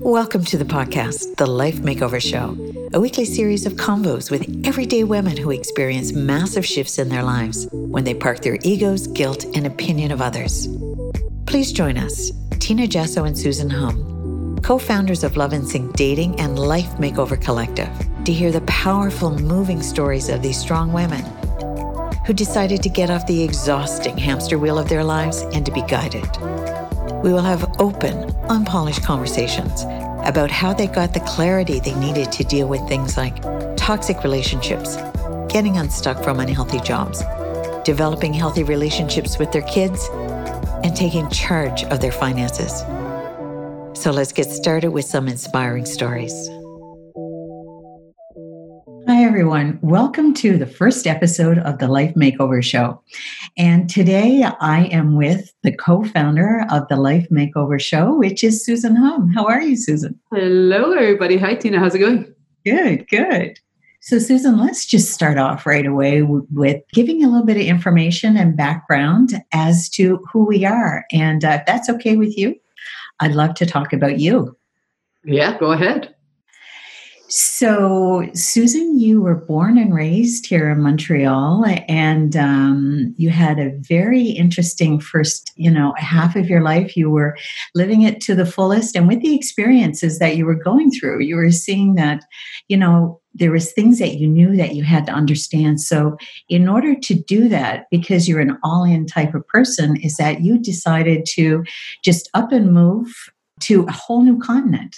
Welcome to the podcast, The Life Makeover Show, a weekly series of combos with everyday women who experience massive shifts in their lives when they park their egos, guilt, and opinion of others. Please join us, Tina Jesso and Susan Hum, co founders of Love and Sync Dating and Life Makeover Collective, to hear the powerful, moving stories of these strong women who decided to get off the exhausting hamster wheel of their lives and to be guided. We will have open, unpolished conversations about how they got the clarity they needed to deal with things like toxic relationships, getting unstuck from unhealthy jobs, developing healthy relationships with their kids, and taking charge of their finances. So let's get started with some inspiring stories. Hi, everyone. Welcome to the first episode of the Life Makeover Show. And today I am with the co founder of the Life Makeover Show, which is Susan Hum. How are you, Susan? Hello, everybody. Hi, Tina. How's it going? Good, good. So, Susan, let's just start off right away with giving a little bit of information and background as to who we are. And uh, if that's okay with you, I'd love to talk about you. Yeah, go ahead. So, Susan, you were born and raised here in Montreal, and um, you had a very interesting first, you know, half of your life. You were living it to the fullest, and with the experiences that you were going through, you were seeing that, you know, there was things that you knew that you had to understand. So, in order to do that, because you're an all-in type of person, is that you decided to just up and move to a whole new continent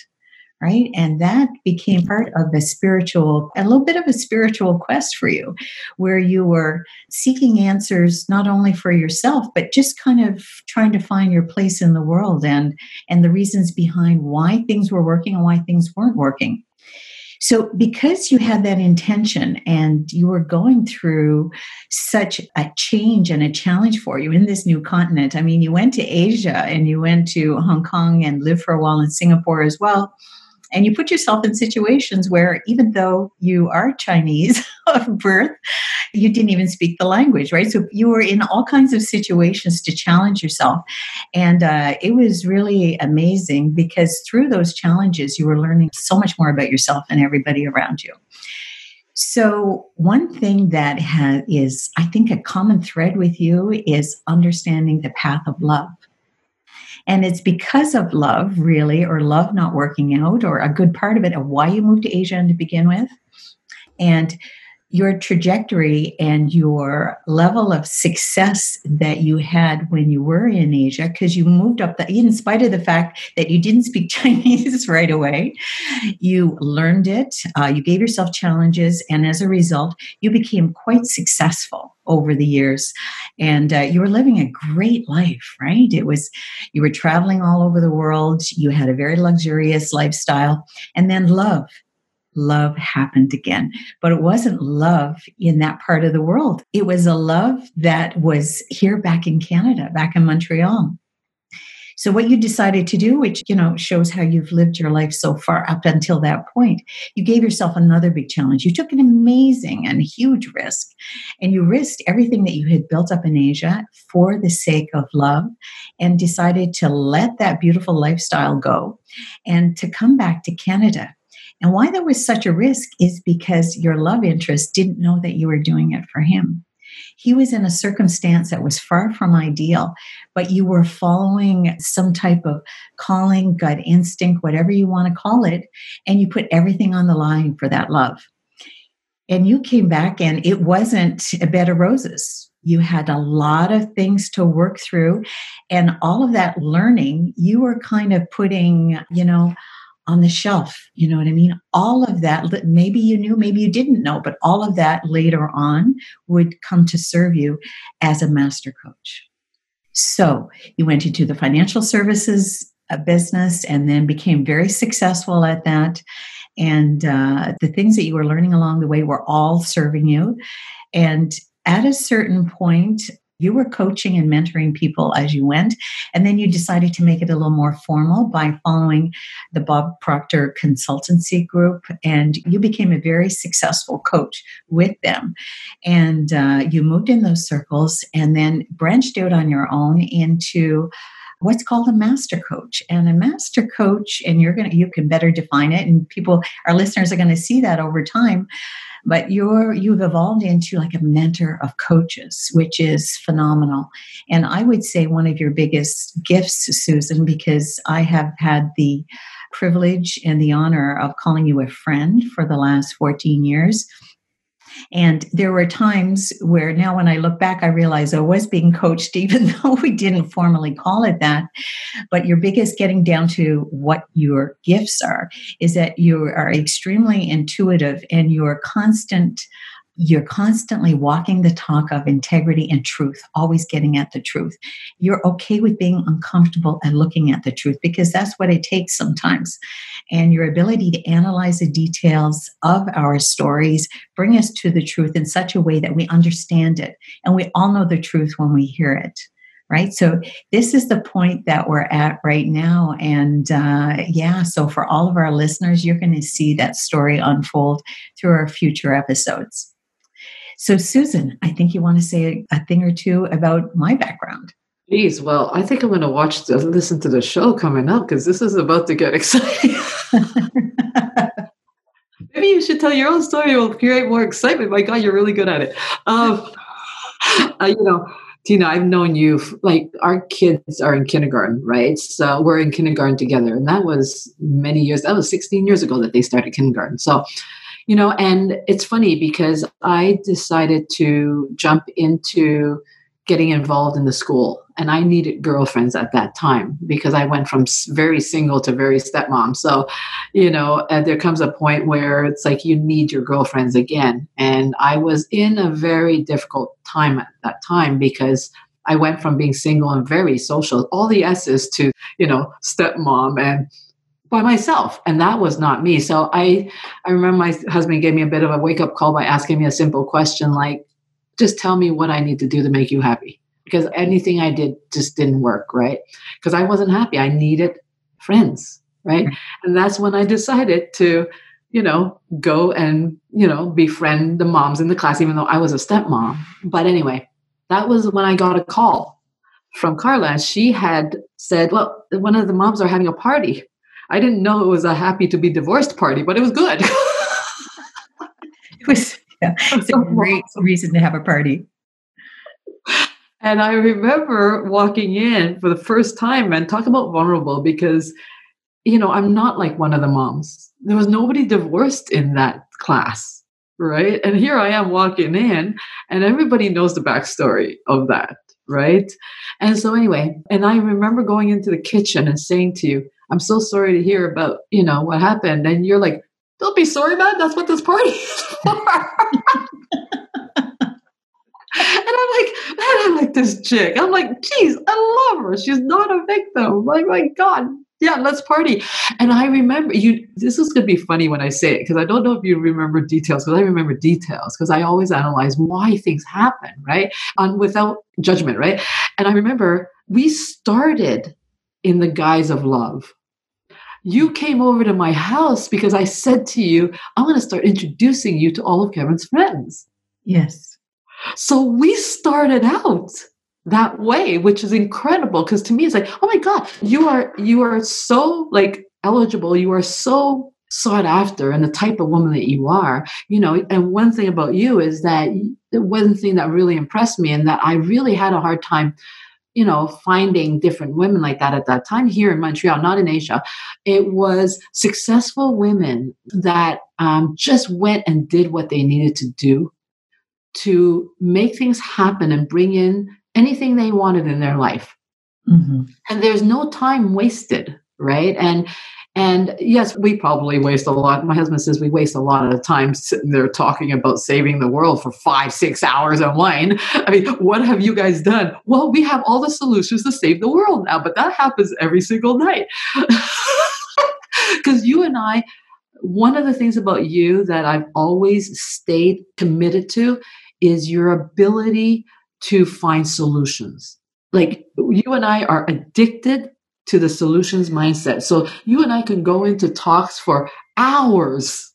right? And that became part of a spiritual, a little bit of a spiritual quest for you, where you were seeking answers not only for yourself, but just kind of trying to find your place in the world and and the reasons behind why things were working and why things weren't working. So, because you had that intention and you were going through such a change and a challenge for you in this new continent, I mean, you went to Asia and you went to Hong Kong and lived for a while in Singapore as well and you put yourself in situations where even though you are Chinese of birth, you didn't even speak the language, right? So you were in all kinds of situations to challenge yourself. And uh, it was really amazing because through those challenges, you were learning so much more about yourself and everybody around you. So, one thing that is, I think, a common thread with you is understanding the path of love. And it's because of love, really, or love not working out, or a good part of it of why you moved to Asia to begin with. And your trajectory and your level of success that you had when you were in Asia, because you moved up, the, in spite of the fact that you didn't speak Chinese right away, you learned it, uh, you gave yourself challenges, and as a result, you became quite successful over the years. And uh, you were living a great life, right? It was, you were traveling all over the world, you had a very luxurious lifestyle, and then love love happened again. But it wasn't love in that part of the world. It was a love that was here back in Canada, back in Montreal. So what you decided to do, which you know shows how you've lived your life so far up until that point, you gave yourself another big challenge. You took an amazing and huge risk, and you risked everything that you had built up in Asia for the sake of love, and decided to let that beautiful lifestyle go, and to come back to Canada and why that was such a risk is because your love interest didn't know that you were doing it for him. He was in a circumstance that was far from ideal, but you were following some type of calling, gut instinct, whatever you want to call it, and you put everything on the line for that love. And you came back, and it wasn't a bed of roses. You had a lot of things to work through, and all of that learning, you were kind of putting, you know, on the shelf. You know what I mean? All of that, maybe you knew, maybe you didn't know, but all of that later on would come to serve you as a master coach. So you went into the financial services uh, business and then became very successful at that. And uh, the things that you were learning along the way were all serving you. And at a certain point, you were coaching and mentoring people as you went, and then you decided to make it a little more formal by following the Bob Proctor Consultancy Group, and you became a very successful coach with them. And uh, you moved in those circles and then branched out on your own into what's called a master coach. And a master coach, and you're going to, you can better define it, and people, our listeners are going to see that over time. But you're, you've evolved into like a mentor of coaches, which is phenomenal. And I would say one of your biggest gifts, Susan, because I have had the privilege and the honor of calling you a friend for the last 14 years and there were times where now, when I look back, I realize I was being coached, even though we didn't formally call it that. But your biggest getting down to what your gifts are is that you are extremely intuitive and your constant you're constantly walking the talk of integrity and truth, always getting at the truth. You're okay with being uncomfortable and looking at the truth because that's what it takes sometimes. And your ability to analyze the details of our stories bring us to the truth in such a way that we understand it. And we all know the truth when we hear it right? So this is the point that we're at right now. And uh, yeah, so for all of our listeners, you're going to see that story unfold through our future episodes. So, Susan, I think you want to say a, a thing or two about my background. Please, well, I think I'm going to watch, the, listen to the show coming up because this is about to get exciting. Maybe you should tell your own story. It will create more excitement. My God, you're really good at it. Um, uh, you know, Tina, I've known you, like our kids are in kindergarten, right? So we're in kindergarten together. And that was many years, that was 16 years ago that they started kindergarten. So you know and it's funny because i decided to jump into getting involved in the school and i needed girlfriends at that time because i went from very single to very stepmom. So you know there comes a point where it's like you need your girlfriends again. And i was in a very difficult time at that time because i went from being single and very social all the s's to you know stepmom and by myself and that was not me. So i i remember my husband gave me a bit of a wake up call by asking me a simple question like just tell me what i need to do to make you happy. Because anything i did just didn't work right? Because i wasn't happy. I needed friends right? And that's when i decided to you know go and you know befriend the moms in the class even though i was a stepmom. But anyway that was when i got a call from carla. She had said well one of the moms are having a party I didn't know it was a happy to be divorced party, but it was good. it was yeah, it's a great reason to have a party. And I remember walking in for the first time and talk about vulnerable because, you know, I'm not like one of the moms. There was nobody divorced in that class, right? And here I am walking in, and everybody knows the backstory of that, right? And so, anyway, and I remember going into the kitchen and saying to you, I'm so sorry to hear about, you know, what happened. And you're like, don't be sorry, man. That's what this party is for. and I'm like, man, I like this chick. I'm like, geez, I love her. She's not a victim. Like, my God, yeah, let's party. And I remember you, this is to be funny when I say it because I don't know if you remember details because I remember details because I always analyze why things happen, right? On without judgment, right? And I remember we started in the guise of love. You came over to my house because I said to you, I'm going to start introducing you to all of Kevin's friends. Yes. So we started out that way, which is incredible because to me it's like, oh my God, you are you are so like eligible, you are so sought after and the type of woman that you are, you know, and one thing about you is that the one thing that really impressed me and that I really had a hard time you know, finding different women like that at that time here in Montreal, not in Asia. It was successful women that um, just went and did what they needed to do to make things happen and bring in anything they wanted in their life. Mm-hmm. And there's no time wasted, right? And and yes, we probably waste a lot. My husband says we waste a lot of time sitting there talking about saving the world for five, six hours online. I mean, what have you guys done? Well, we have all the solutions to save the world now, but that happens every single night. Because you and I, one of the things about you that I've always stayed committed to is your ability to find solutions. Like you and I are addicted to the solutions mindset. So you and I can go into talks for hours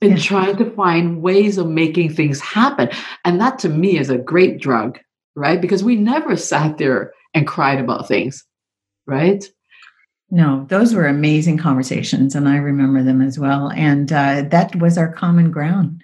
in trying to find ways of making things happen. And that to me is a great drug, right? Because we never sat there and cried about things. right? No, those were amazing conversations, and I remember them as well. And uh, that was our common ground,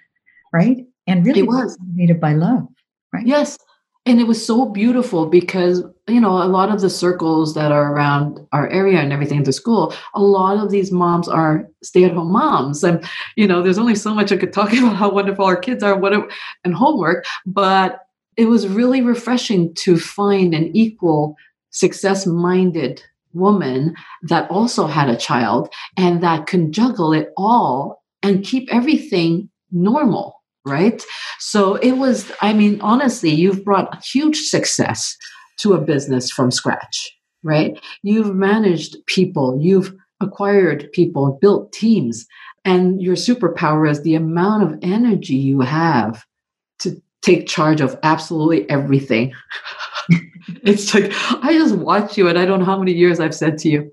right? And really, it was made by love, right? Yes, and it was so beautiful because you know a lot of the circles that are around our area and everything at the school a lot of these moms are stay-at-home moms. And you know there's only so much i could talk about how wonderful our kids are whatever and homework but it was really refreshing to find an equal success minded woman that also had a child and that can juggle it all and keep everything normal right? So it was, I mean, honestly, you've brought huge success to a business from scratch, right? You've managed people, you've acquired people, built teams, and your superpower is the amount of energy you have to take charge of absolutely everything. it's like, I just watch you, and I don't know how many years I've said to you,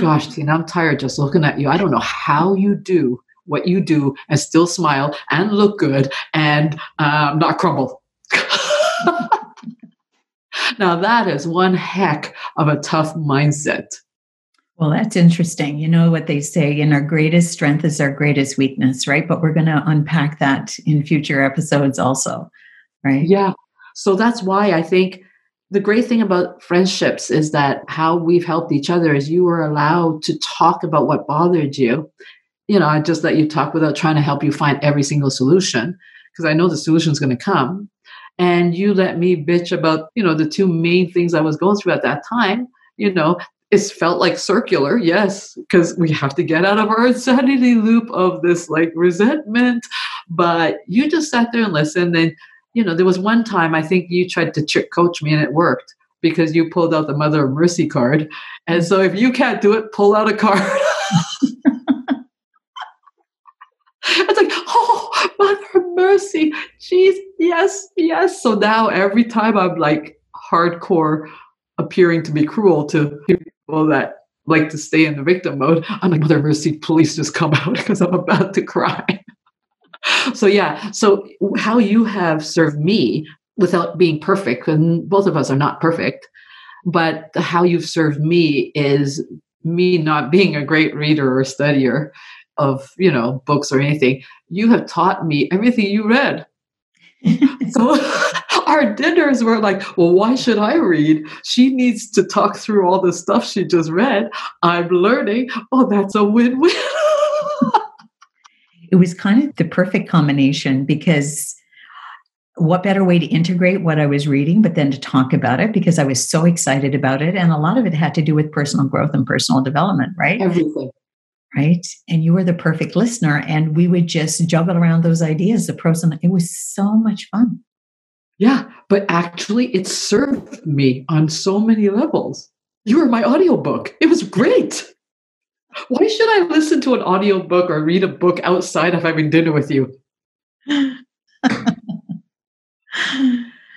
Gosh, Tina, I'm tired just looking at you. I don't know how you do what you do and still smile and look good and um, not crumble. now, that is one heck of a tough mindset. Well, that's interesting. You know what they say in our greatest strength is our greatest weakness, right? But we're going to unpack that in future episodes also, right? Yeah. So that's why I think the great thing about friendships is that how we've helped each other is you were allowed to talk about what bothered you you know, I just let you talk without trying to help you find every single solution because I know the solution is going to come. And you let me bitch about, you know, the two main things I was going through at that time. You know, it's felt like circular, yes, because we have to get out of our insanity loop of this like resentment. But you just sat there and listened. And, you know, there was one time I think you tried to trick coach me and it worked because you pulled out the Mother of Mercy card. And so if you can't do it, pull out a card. It's like, oh, Mother Mercy, jeez, yes, yes. So now every time I'm like hardcore appearing to be cruel to people that like to stay in the victim mode, I'm like, Mother Mercy, please just come out because I'm about to cry. so yeah, so how you have served me without being perfect, and both of us are not perfect, but how you've served me is me not being a great reader or studier of you know books or anything you have taught me everything you read. So our dinners were like well why should i read? She needs to talk through all the stuff she just read. I'm learning. Oh that's a win-win. It was kind of the perfect combination because what better way to integrate what I was reading, but then to talk about it because I was so excited about it. And a lot of it had to do with personal growth and personal development, right? Everything right? And you were the perfect listener, and we would just juggle around those ideas, the pros and it was so much fun. Yeah, but actually, it served me on so many levels. You were my audiobook. It was great. Why should I listen to an audiobook or read a book outside of having dinner with you?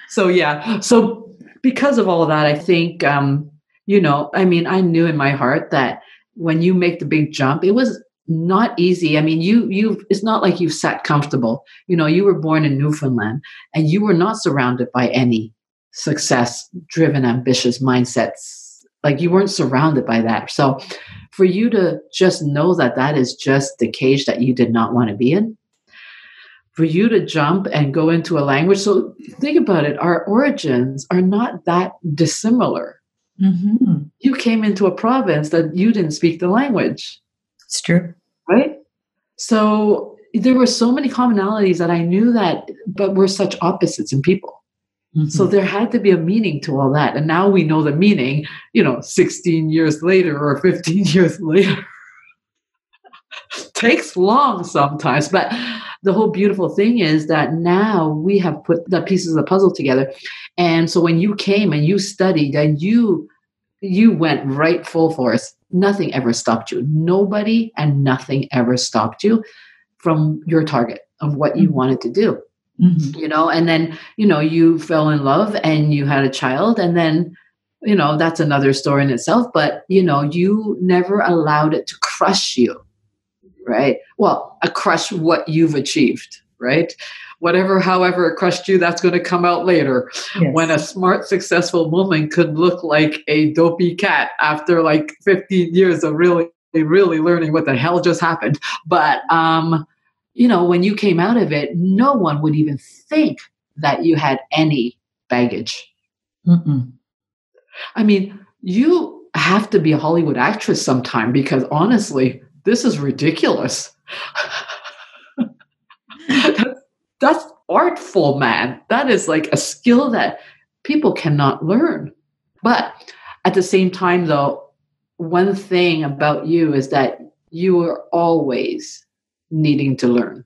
so, yeah. So, because of all that, I think, um, you know, I mean, I knew in my heart that when you make the big jump, it was not easy. I mean, you you it's not like you've sat comfortable. You know, you were born in Newfoundland and you were not surrounded by any success driven ambitious mindsets. Like you weren't surrounded by that. So for you to just know that that is just the cage that you did not want to be in, for you to jump and go into a language. So think about it, our origins are not that dissimilar. Mm-hmm. You came into a province that you didn't speak the language. It's true. Right? So there were so many commonalities that I knew that, but we're such opposites in people. Mm-hmm. So there had to be a meaning to all that. And now we know the meaning, you know, 16 years later or 15 years later. Takes long sometimes, but the whole beautiful thing is that now we have put the pieces of the puzzle together. And so when you came and you studied and you you went right full force, nothing ever stopped you. Nobody and nothing ever stopped you from your target of what you mm-hmm. wanted to do. Mm-hmm. You know, and then, you know, you fell in love and you had a child and then you know that's another story in itself but you know you never allowed it to crush you right? Well, a crush what you've achieved, right? Whatever, however it crushed you, that's going to come out later. Yes. When a smart, successful woman could look like a dopey cat after like 15 years of really, really learning what the hell just happened. But, um, you know, when you came out of it, no one would even think that you had any baggage. Mm-mm. I mean, you have to be a Hollywood actress sometime because honestly, this is ridiculous. that's artful, man. That is like a skill that people cannot learn. But at the same time, though, one thing about you is that you are always needing to learn,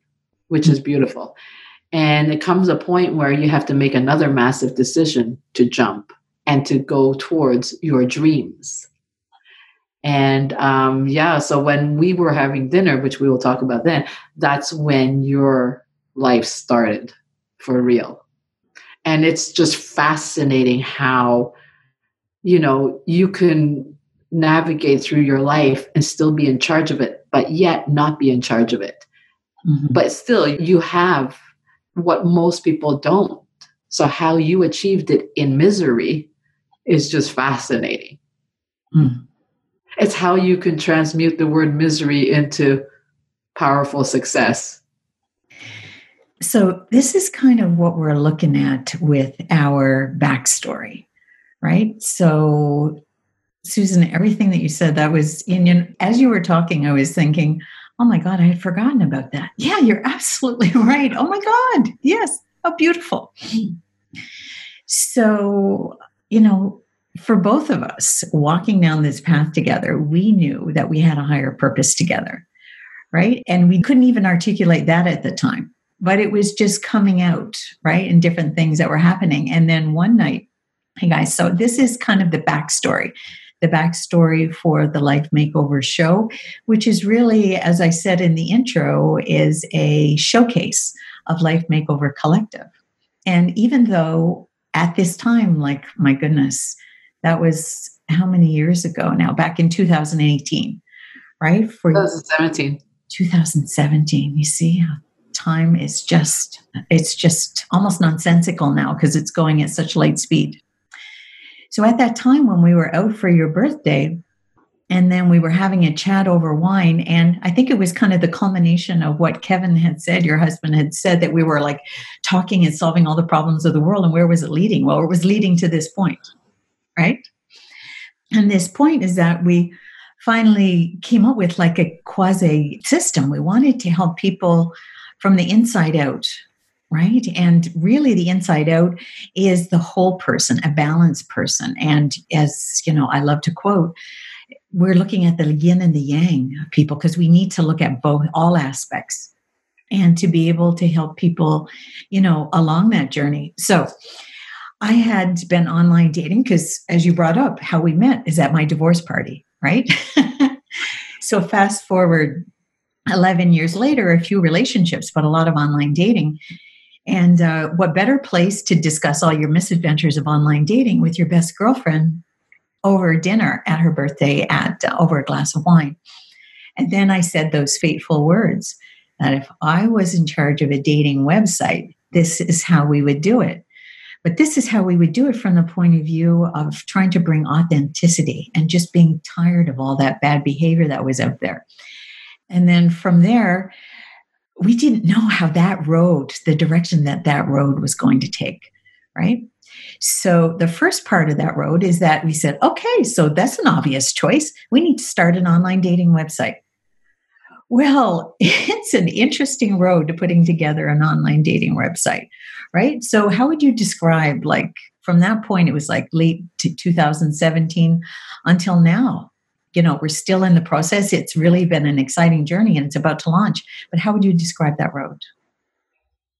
which is beautiful. And it comes a point where you have to make another massive decision to jump and to go towards your dreams. And um, yeah, so when we were having dinner, which we will talk about then, that's when your life started for real. And it's just fascinating how, you know, you can navigate through your life and still be in charge of it, but yet not be in charge of it. Mm-hmm. But still, you have what most people don't. So, how you achieved it in misery is just fascinating. Mm. It's how you can transmute the word misery into powerful success. So, this is kind of what we're looking at with our backstory, right? So, Susan, everything that you said, that was in, as you were talking, I was thinking, oh my God, I had forgotten about that. Yeah, you're absolutely right. Oh my God, yes, how beautiful. So, you know, for both of us walking down this path together, we knew that we had a higher purpose together, right? And we couldn't even articulate that at the time, but it was just coming out, right? And different things that were happening. And then one night, hey guys, so this is kind of the backstory the backstory for the Life Makeover show, which is really, as I said in the intro, is a showcase of Life Makeover Collective. And even though at this time, like, my goodness, that was how many years ago now? Back in 2018, right? For 2017. 2017. You see how time is just, it's just almost nonsensical now because it's going at such light speed. So at that time, when we were out for your birthday, and then we were having a chat over wine, and I think it was kind of the culmination of what Kevin had said, your husband had said that we were like talking and solving all the problems of the world. And where was it leading? Well, it was leading to this point, right? And this point is that we finally came up with like a quasi system. We wanted to help people from the inside out right? And really, the inside out is the whole person, a balanced person. And as you know, I love to quote, we're looking at the yin and the yang of people because we need to look at both all aspects and to be able to help people, you know, along that journey. So, I had been online dating because, as you brought up, how we met is at my divorce party, right? so, fast forward 11 years later, a few relationships, but a lot of online dating. And uh, what better place to discuss all your misadventures of online dating with your best girlfriend over dinner at her birthday at uh, over a glass of wine? And then I said those fateful words that if I was in charge of a dating website, this is how we would do it. But this is how we would do it from the point of view of trying to bring authenticity and just being tired of all that bad behavior that was out there. And then from there, we didn't know how that road, the direction that that road was going to take, right? So the first part of that road is that we said, okay, so that's an obvious choice. We need to start an online dating website. Well, it's an interesting road to putting together an online dating website, right? So how would you describe like from that point it was like late to 2017 until now you know we're still in the process. It's really been an exciting journey and it's about to launch. But how would you describe that road?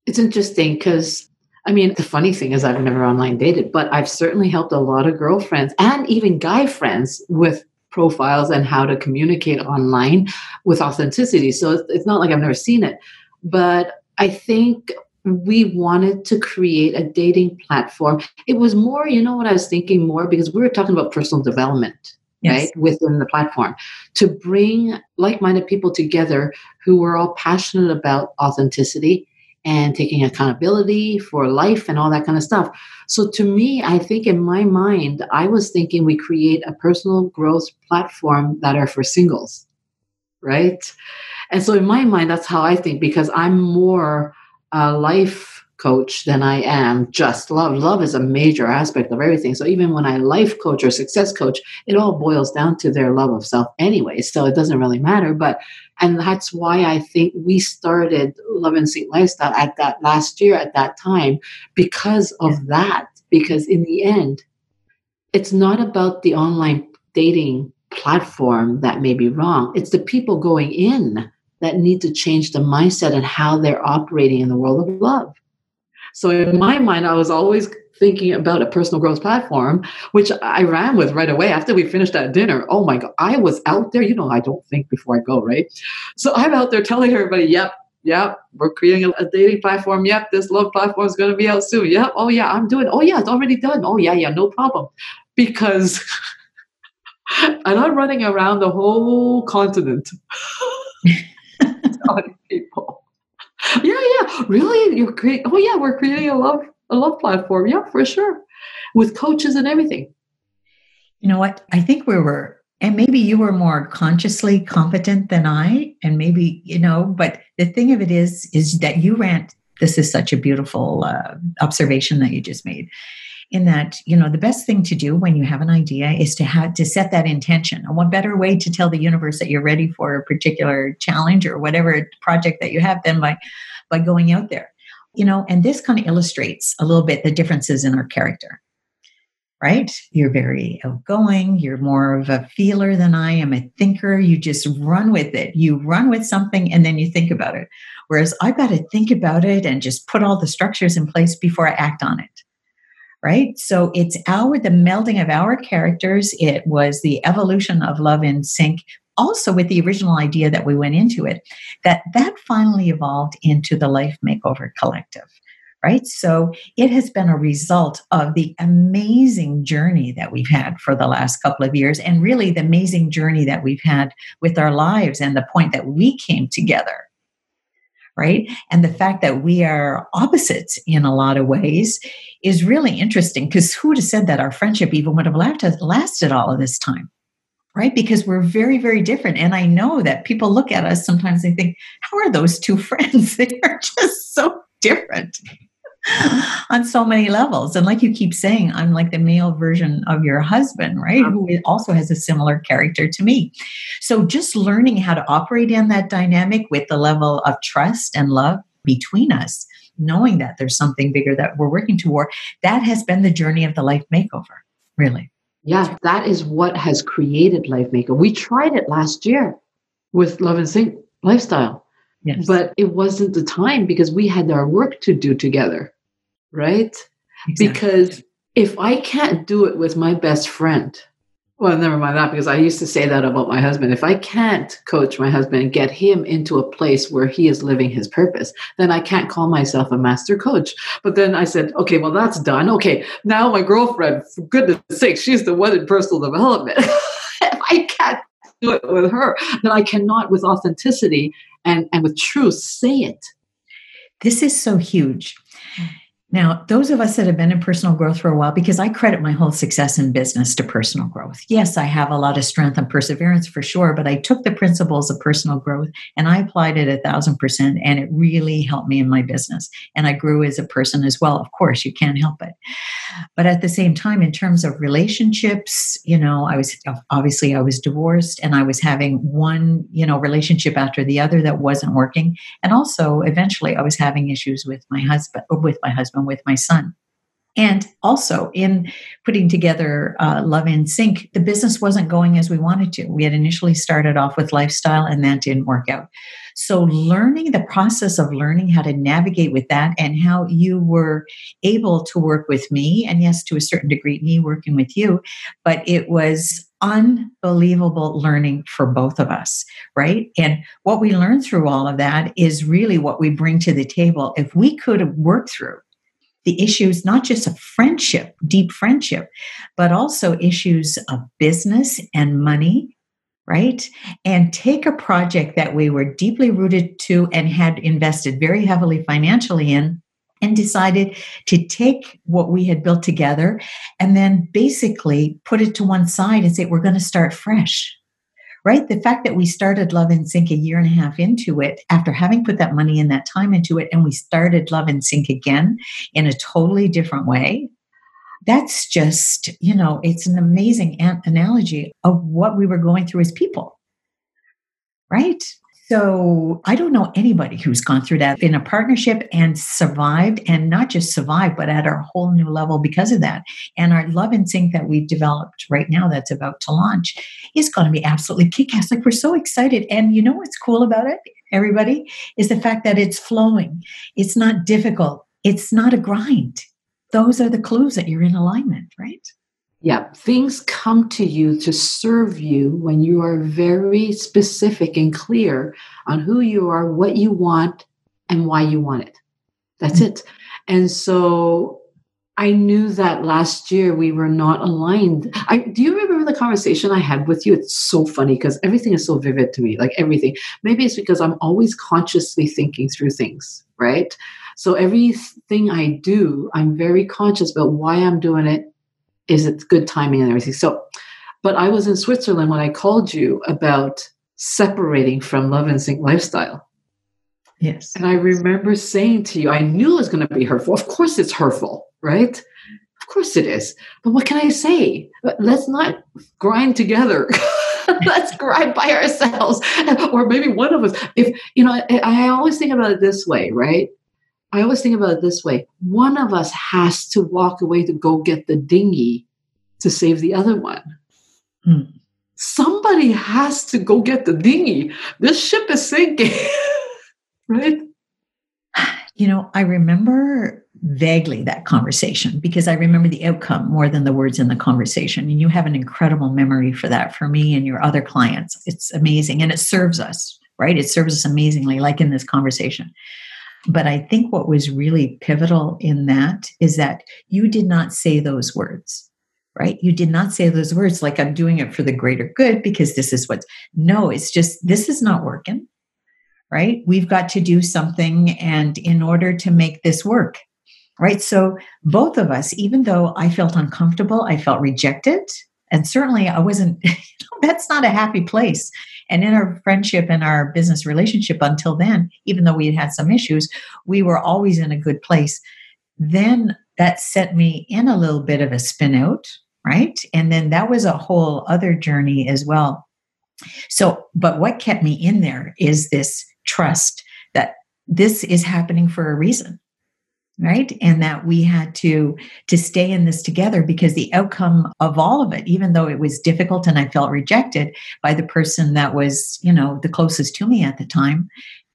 It's interesting because I mean, the funny thing is, I've never online dated, but I've certainly helped a lot of girlfriends and even guy friends with profiles and how to communicate online with authenticity. So it's not like I've never seen it, but I think we wanted to create a dating platform. It was more, you know what I was thinking more? Because we were talking about personal development yes. right, within the platform to bring like minded people together who were all passionate about authenticity and taking accountability for life and all that kind of stuff. So to me, I think in my mind, I was thinking we create a personal growth platform that are for singles, right? And so in my mind, that's how I think because I'm more a life coach than I am just love. Love is a major aspect of everything. So even when I life coach or success coach, it all boils down to their love of self anyway. So it doesn't really matter. But and that's why I think we started Love and Sync Lifestyle at that last year at that time because of that. Because in the end, it's not about the online dating platform that may be wrong. It's the people going in that need to change the mindset and how they're operating in the world of love. So in my mind, I was always thinking about a personal growth platform, which I ran with right away after we finished that dinner. Oh my God, I was out there. You know, I don't think before I go, right? So I'm out there telling everybody, yep, yep, we're creating a, dating platform. Yep, this love platform is going to be out soon. Yep, oh yeah, I'm doing. Oh yeah, it's already done. Oh yeah, yeah, no problem. Because, and I'm running around the whole continent telling people yeah, yeah. Really? You're creating oh yeah, we're creating a love a love platform. Yeah, for sure. With coaches and everything. You know what? I think we were and maybe you were more consciously competent than I, and maybe, you know, but the thing of it is, is that you ran this is such a beautiful uh, observation that you just made in that you know the best thing to do when you have an idea is to have to set that intention. And what better way to tell the universe that you're ready for a particular challenge or whatever project that you have than by by going out there? You know and this kind of illustrates a little bit the differences in our character right? You're very outgoing you're more of a feeler than i am a thinker you just run with it. You run with something and then you think about it. Whereas i've got to think about it and just put all the structures in place before i act on it right? So it's our, the melding of our characters. It was the evolution of Love in Sync, also with the original idea that we went into it, that that finally evolved into the Life Makeover Collective. Right. So it has been a result of the amazing journey that we've had for the last couple of years, and really the amazing journey that we've had with our lives and the point that we came together right? And the fact that we are opposites in a lot of ways is really interesting because who would have said that our friendship even would have lasted all of this time? Right? Because we're very, very different. And I know that people look at us sometimes they think, how are those two friends? they are just so different. on so many levels. And like you keep saying, I'm like the male version of your husband, right? Who also has a similar character to me. So just learning how to operate in that dynamic with the level of trust and love between us, knowing that there's something bigger that we're working toward, that has been the journey of the life makeover, really. Yeah, that is what has created Life Maker. We tried it last year with Love and Sync lifestyle. Yes. But it wasn't the time because we had our work to do together right? Exactly. Because if I can't do it with my best friend, well, never mind that because I used to say that about my husband. If I can't coach my husband and get him into a place where he is living his purpose, then I can't call myself a master coach. But then I said, okay, well, that's done. Okay, now my girlfriend, for goodness sake, she's the one in personal development. if I can't do it with her, then I cannot, with authenticity and, and with truth, say it. This is so huge now, those of us that have been in personal growth for a while, because I credit my whole success in business to personal growth. Yes, I have a lot of strength and perseverance for sure, but I took the principles of personal growth and I applied it a thousand percent, and it really helped me in my business. And I grew as a person as well. Of course, you can't help it. But at the same time, in terms of relationships, you know, I was obviously I was divorced and I was having one, you know, relationship after the other that wasn't working. And also, eventually, I was having issues with my husband, with my husband with my son. And also, in putting together uh, Love in Sync, the business wasn't going as we wanted to. We had initially started off with lifestyle, and that didn't work out. So, learning the process of learning how to navigate with that and how you were able to work with me, and yes, to a certain degree, me working with you, but it was unbelievable learning for both of us, right? And what we learned through all of that is really what we bring to the table. If we could work through the issues, not just of friendship, deep friendship, but also issues of business and money right? And take a project that we were deeply rooted to and had invested very heavily financially in and decided to take what we had built together and then basically put it to one side and say, we're going to start fresh. Right? The fact that we started Love in Sync a year and a half into it, after having put that money and that time into it, and we started Love in Sync again in a totally different way, that's just, you know, it's an amazing analogy of what we were going through as people. Right? So I don't know anybody who's gone through that in a partnership and survived, and not just survived, but at a whole new level because of that. And our Love in Sync that we've developed right now, that's about to launch, is going to be absolutely kick ass. Like we're so excited. And you know what's cool about it, everybody, is the fact that it's flowing. It's not difficult. It's not a grind. Those are the clues that you're in alignment, right? Yeah, things come to you to serve you when you are very specific and clear on who you are, what you want, and why you want it. That's mm-hmm. it. And so I knew that last year we were not aligned. I do you remember the conversation I had with you? It's so funny because everything is so vivid to me, like everything. Maybe it's because I'm always consciously thinking through things, right? So everything I do, I'm very conscious about why I'm doing it is it good timing and everything. So, but I was in Switzerland when I called you about separating from Love and Sync lifestyle. Yes. And I remember saying to you, I knew it was going to be hurtful. Of course, it's hurtful, right? Of course it is. But what can I say? Let's not grind together. Let's grind by ourselves. Or maybe one of us. If, you know, I, I always think about it this way, right? I always think about it this way one of us has to walk away to go get the dinghy to save the other one. Mm. Somebody has to go get the dinghy. This ship is sinking, right? You know, I remember vaguely that conversation because I remember the outcome more than the words in the conversation. And you have an incredible memory for that for me and your other clients. It's amazing and it serves us, right? It serves us amazingly, like in this conversation. But I think what was really pivotal in that is that you did not say those words, right? You did not say those words like, I'm doing it for the greater good because this is what's, no, it's just, this is not working, right? We've got to do something. And in order to make this work, right? So both of us, even though I felt uncomfortable, I felt rejected. And certainly I wasn't, that's not a happy place. And in our friendship and our business relationship until then, even though we had had some issues, we were always in a good place. Then that set me in a little bit of a spin out, right? And then that was a whole other journey as well. So, but what kept me in there is this trust that this is happening for a reason right? And that we had to to stay in this together because the outcome of all of it even though it was difficult and i felt rejected by the person that was you know the closest to me at the time.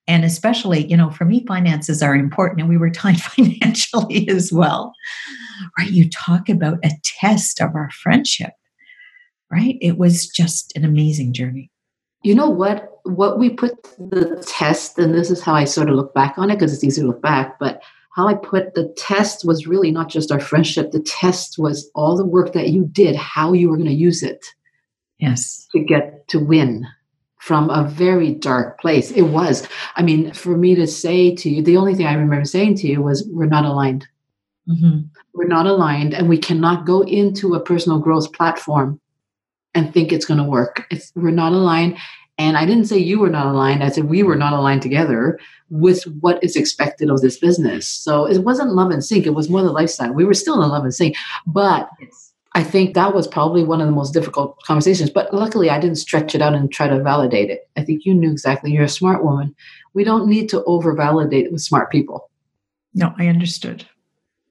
And especially you know for me finances are important and we were tied financially as well right? You talk about a test of our friendship right? It was just an amazing journey. You know what? What we put the test and this is how i sort of look back on it because it's easy to look back but how I put the test was really not just our friendship. The test was all the work that you did, how you were going to use it. Yes. To get to win from a very dark place. It was. I mean, for me to say to you, the only thing I remember saying to you was, we're not aligned. Mm-hmm. We're not aligned, and we cannot go into a personal growth platform and think it's going to work. It's, we're not aligned. And I didn't say you were not aligned. I said we were not aligned together with what is expected of this business. So it wasn't love and sync. It was more the lifestyle. We were still in love and sync. But I think that was probably one of the most difficult conversations. But luckily, I didn't stretch it out and try to validate it. I think you knew exactly. You're a smart woman. We don't need to over validate with smart people. No, I understood.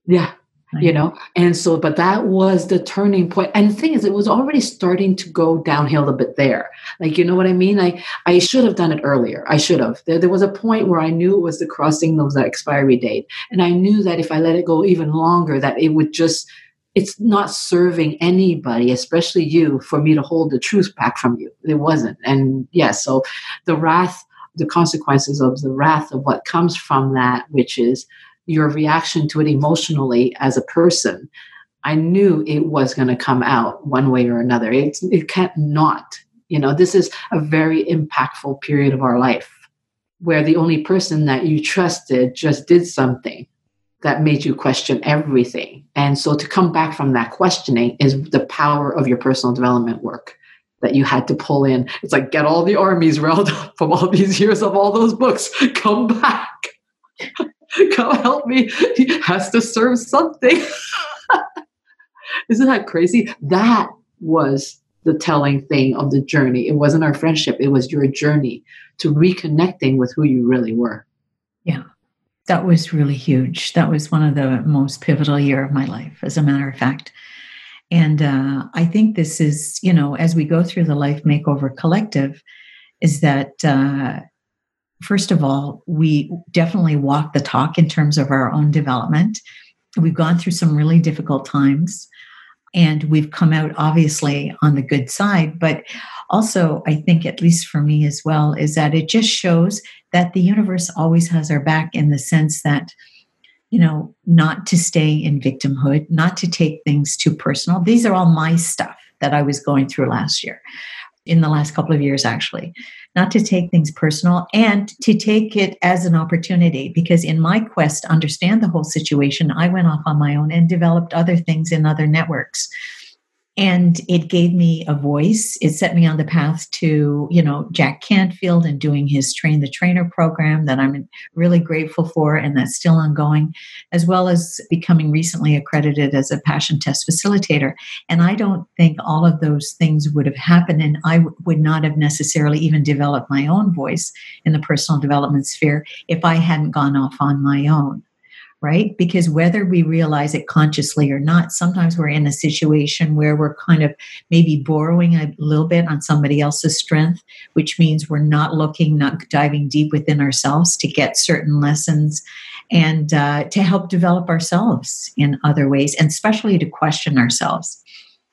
Yeah you know? And so but that was the turning point. And the thing is it was already starting to go downhill a bit there. Like you know what i mean? I i should have done it earlier. I should have. There, there was a point where i knew it was the crossing of the expiry date. And i knew that if i let it go even longer that it would just it's not serving anybody especially you for me to hold the truth back from you. It wasn't. And yes yeah, so the wrath the consequences of the wrath of what comes from that which is your reaction to it emotionally as a person, I knew it was going to come out one way or another. It, it can't not. You know, this is a very impactful period of our life where the only person that you trusted just did something that made you question everything. And so to come back from that questioning is the power of your personal development work that you had to pull in. It's like get all the armies riled up from all these years of all those books. Come back. Come help me. He has to serve something. Isn't that crazy? That was the telling thing of the journey. It wasn't our friendship, it was your journey to reconnecting with who you really were. Yeah. That was really huge. That was one of the most pivotal year of my life, as a matter of fact. And uh, I think this is, you know, as we go through the Life Makeover Collective, is that uh, first of all, we definitely walk the talk in terms of our own development. We've gone through some really difficult times and we've come out obviously on the good side. But also, I think, at least for me as well, is that it just shows that the universe always has our back in the sense that you know, not to stay in victimhood, not to take things too personal. These are all my stuff that I was going through last year, in the last couple of years, actually. Not to take things personal and to take it as an opportunity. Because in my quest to understand the whole situation, I went off on my own and developed other things in other networks and it gave me a voice. It set me on the path to you know jack canfield and doing his train the trainer program that i'm really grateful for and that's still ongoing as well as becoming recently accredited as a passion test facilitator. And i don't think all of those things would have happened and I w- would not have necessarily even developed my own voice in the personal development sphere if i hadn't gone off on my own right? Because whether we realize it consciously or not, sometimes we're in a situation where we're kind of maybe borrowing a little bit on somebody else's strength, which means we're not looking, not diving deep within ourselves to get certain lessons and uh, to help develop ourselves in other ways, and especially to question ourselves.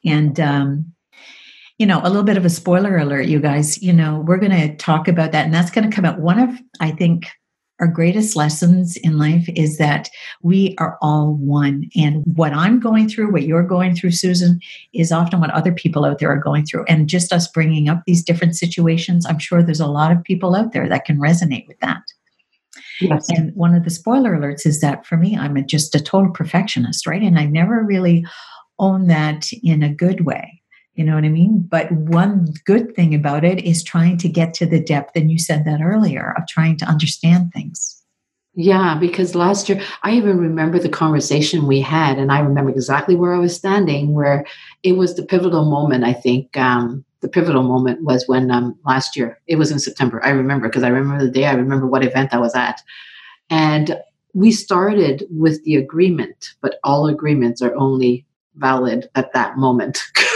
And, um, you know, a little bit of a spoiler alert, you guys, you know, we're going to talk about that. And that's going to come out. One of, I think, our greatest lessons in life is that we are all one. And what I'm going through, what you're going through, Susan, is often what other people out there are going through. And just us bringing up these different situations, I'm sure there's a lot of people out there that can resonate with that. Yes. And one of the spoiler alerts is that for me, I'm a, just a total perfectionist, right? And I never really own that in a good way. You know what I mean? But one good thing about it is trying to get to the depth, and you said that earlier, of trying to understand things. Yeah, because last year I even remember the conversation we had, and I remember exactly where I was standing, where it was the pivotal moment. I think um, the pivotal moment was when um, last year, it was in September. I remember because I remember the day, I remember what event I was at. And we started with the agreement, but all agreements are only valid at that moment.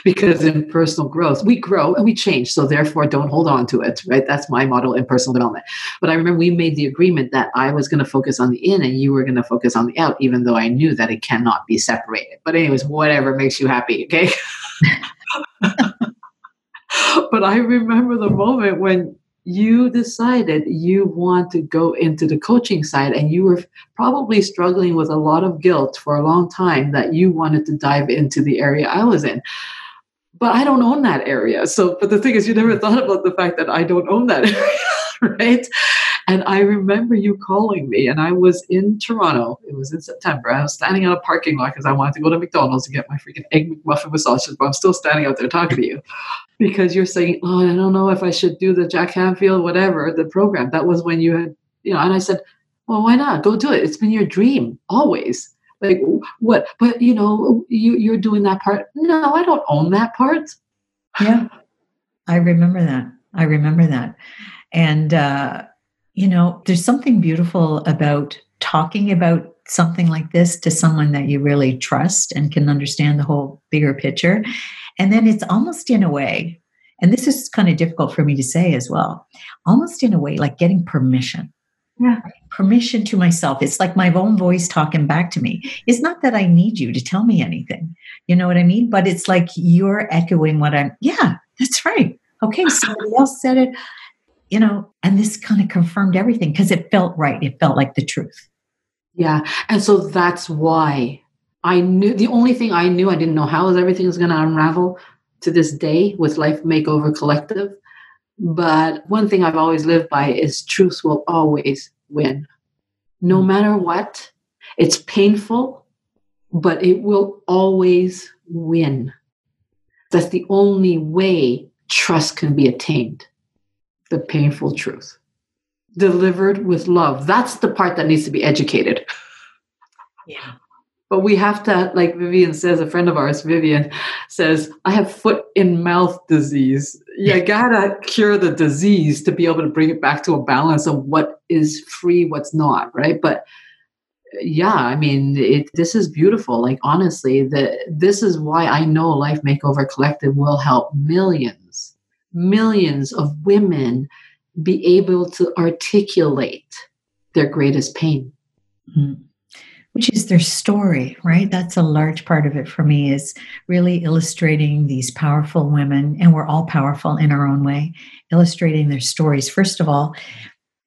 because in personal growth, we grow and we change. So therefore, don't hold on to it, right? That's my model in personal development. But I remember we made the agreement that I was going to focus on the in and you were going to focus on the out, even though I knew that it cannot be separated. But anyways, whatever makes you happy, okay? but I remember the moment when you decided you want to go into the coaching side and you were probably struggling with a lot of guilt for a long time that you wanted to dive into the area I was in but I don't own that area. So, but the thing is, you never mm. thought about the fact that I don't own that area, right? And I remember you calling me, and I was in Toronto. It was in September. I was standing on a parking lot because I wanted to go to McDonald's and get my freaking egg McMuffin with sausage, but I'm still standing out there talking to you because you're saying, "Oh, I don't know if I should do the Jack Canfield, whatever, the program." That was when you had, you know, and I said, "Well, why not? Go do it. It's been your dream always." Like what but you know you you're doing that part. No i don't own that part. Yeah. I remember that. I remember that. And uh you know there's something beautiful about talking about something like this to someone that you really trust and can understand the whole bigger picture. And then it's almost in a way and this is kind of difficult for me to say as well almost in a way like getting permission. Yeah. Permission to myself. It's like my own voice talking back to me. It's not that I need you to tell me anything. You know what I mean? But it's like you're echoing what I'm, yeah, that's right. Okay, somebody else said it, you know, and this kind of confirmed everything because it felt right. It felt like the truth. Yeah. And so that's why I knew the only thing I knew, I didn't know how everything was going to unravel, to this day with Life Makeover Collective. But one thing I've always lived by is truth will always win. No hmm. matter what, it's painful, but it will always win. That's the only way trust can be attained the painful truth delivered with love. That's the part that needs to be educated. Yeah. But we have to, like Vivian says, a friend of ours, Vivian, says, I have foot in mouth disease. You gotta cure the disease to be able to bring it back to a balance of what is free, what's not, right? But yeah, I mean, it, this is beautiful. Like honestly, the this is why I know Life Makeover Collective will help millions, millions of women be able to articulate their greatest pain. Mm-hmm which is their story, right? That's a large part of it for me is really illustrating these powerful women, and we're all powerful in our own way, illustrating their stories. First of all,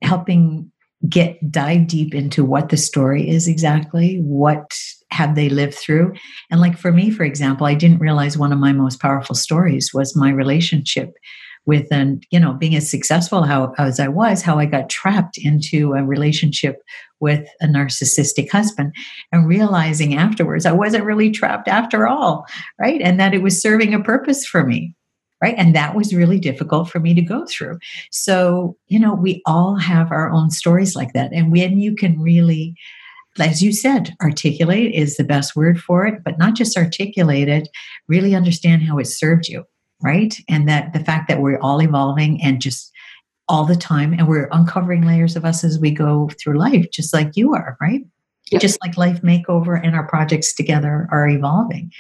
helping get dive deep into what the story is exactly, what have they lived through. And like for me, for example, I didn't realize one of my most powerful stories was my relationship with and you know being as successful how as I was, how I got trapped into a relationship with a narcissistic husband and realizing afterwards I wasn't really trapped after all, right? And that it was serving a purpose for me. Right. And that was really difficult for me to go through. So, you know, we all have our own stories like that. And when you can really as you said, articulate is the best word for it, but not just articulate it, really understand how it served you right? And that the fact that we're all evolving and just all the time, and we're uncovering layers of us as we go through life, just like you are, right? Yep. Just like Life Makeover and our projects together are evolving.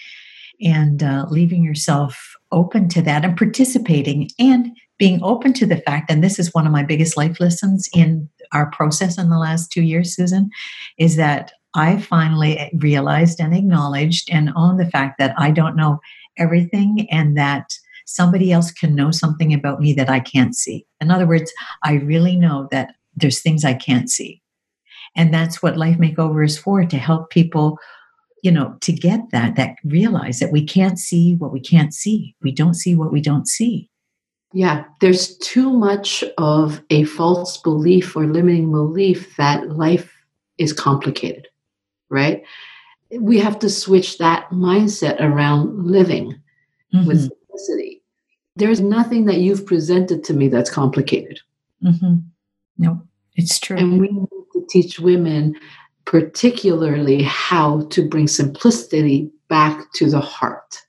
And uh, leaving yourself open to that and participating and being open to the fact, and this is one of my biggest life lessons in our process in the last two years, Susan, is that I finally realized and acknowledged and owned the fact that I don't know everything and that somebody else can know something about me that I can't see. In other words, I really know that there's things I can't see. And that's what Life Makeover is for to help people, you know, to get that, that realize that we can't see what we can't see. We don't see what we don't see. Yeah, there's too much of a false belief or limiting belief that life is complicated, right? We have to switch that mindset around living mm-hmm. with simplicity. There's nothing that you've presented to me that's complicated. Mm-hmm. No, it's true. And we need to teach women, particularly, how to bring simplicity back to the heart.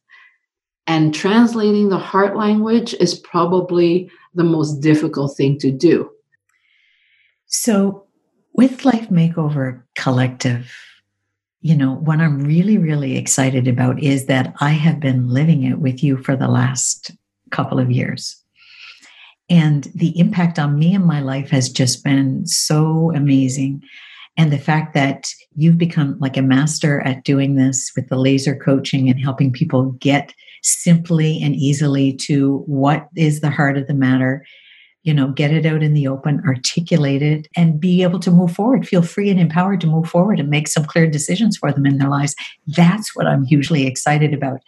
And translating the heart language is probably the most difficult thing to do. So, with Life Makeover Collective, you know, what I'm really, really excited about is that I have been living it with you for the last couple of years. And the impact on me and my life has just been so amazing. And the fact that you've become like a master at doing this with the laser coaching and helping people get simply and easily to what is the heart of the matter you know get it out in the open articulate it and be able to move forward feel free and empowered to move forward and make some clear decisions for them in their lives that's what i'm hugely excited about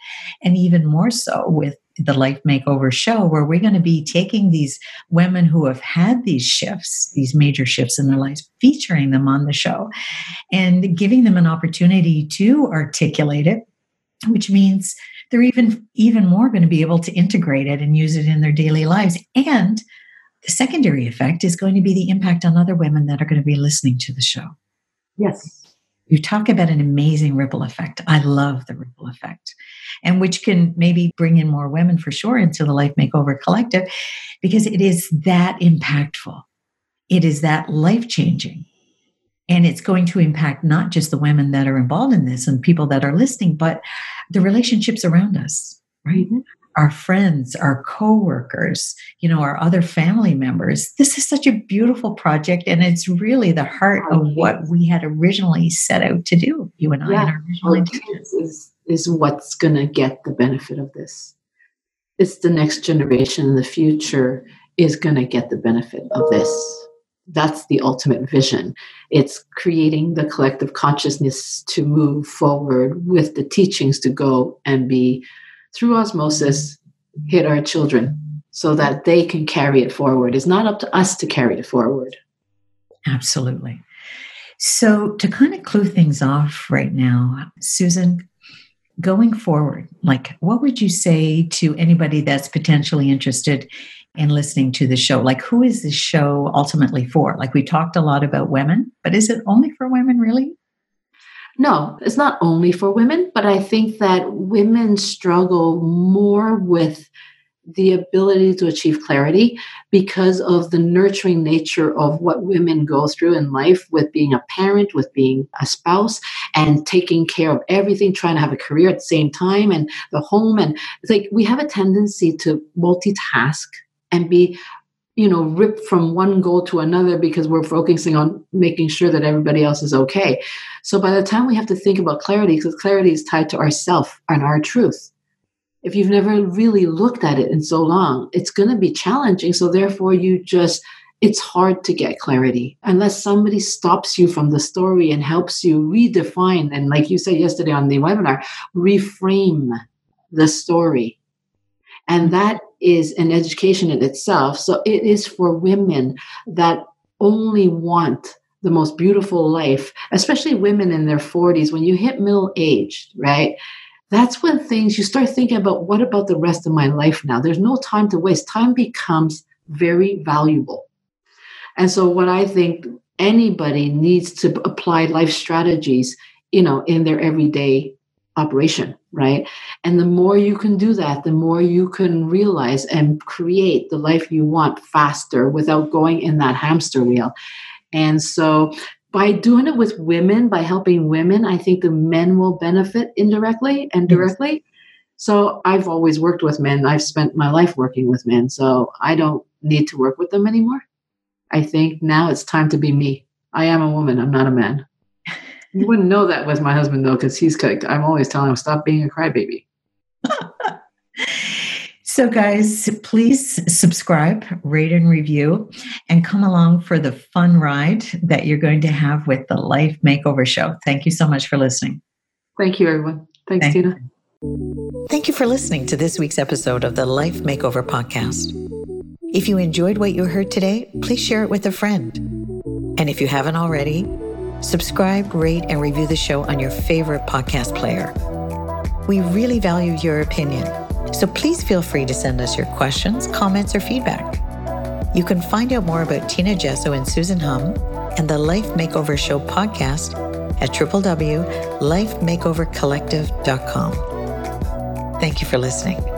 and even more so with the life makeover show where we're going to be taking these women who have had these shifts these major shifts in their lives featuring them on the show and giving them an opportunity to articulate it which means they're even even more going to be able to integrate it and use it in their daily lives and the secondary effect is going to be the impact on other women that are going to be listening to the show. Yes. You talk about an amazing ripple effect. I love the ripple effect, and which can maybe bring in more women for sure into the Life Makeover Collective because it is that impactful. It is that life changing. And it's going to impact not just the women that are involved in this and people that are listening, but the relationships around us, right? Mm-hmm. Our friends, our coworkers, you know, our other family members. This is such a beautiful project, and it's really the heart of what we had originally set out to do. You and I, yeah. our original intention is is what's going to get the benefit of this. It's the next generation in the future is going to get the benefit of this. That's the ultimate vision. It's creating the collective consciousness to move forward with the teachings to go and be through osmosis hit our children so that they can carry it forward. It's not up to us to carry it forward. Absolutely. So, to kind of clue things off right now, Susan, going forward, like what would you say to anybody that's potentially interested in listening to the show? Like, who is this show ultimately for? Like, we talked a lot about women, but is it only for women, really? No, it's not only for women, but I think that women struggle more with the ability to achieve clarity because of the nurturing nature of what women go through in life with being a parent, with being a spouse, and taking care of everything, trying to have a career at the same time, and the home. And it's like we have a tendency to multitask and be you know rip from one goal to another because we're focusing on making sure that everybody else is okay so by the time we have to think about clarity because clarity is tied to ourself and our truth if you've never really looked at it in so long, it's going to be challenging. So, therefore, you just, it's hard to get clarity unless somebody stops you from the story and helps you redefine. And, like you said yesterday on the webinar, reframe the story. And that is an education in itself. So, it is for women that only want the most beautiful life, especially women in their 40s. When you hit middle age, right? that's when things you start thinking about what about the rest of my life now? There's no time to waste. Time becomes very valuable. And so, what I think anybody needs to apply life strategies, you know, in their everyday operation, right? And the more you can do that, the more you can realize and create the life you want faster without going in that hamster wheel. And so by doing it with women, by helping women, I think the men will benefit indirectly and directly. Yes. So I've always worked with men. I've spent my life working with men. So I don't need to work with them anymore. I think now it's time to be me. I am a woman. I'm not a man. You wouldn't know that with my husband though, because he's. I'm always telling him stop being a crybaby. So, guys, please subscribe, rate, and review, and come along for the fun ride that you're going to have with the Life Makeover Show. Thank you so much for listening. Thank you, everyone. Thanks, Thank Tina. You. Thank you for listening to this week's episode of the Life Makeover Podcast. If you enjoyed what you heard today, please share it with a friend. And if you haven't already, subscribe, rate, and review the show on your favorite podcast player. We really value your opinion so please feel free to send us your questions, comments, or feedback. You can find out more about Tina Gesso and Susan Hum and the Life Makeover Show podcast at www.lifemakeovercollective.com. Thank you for listening.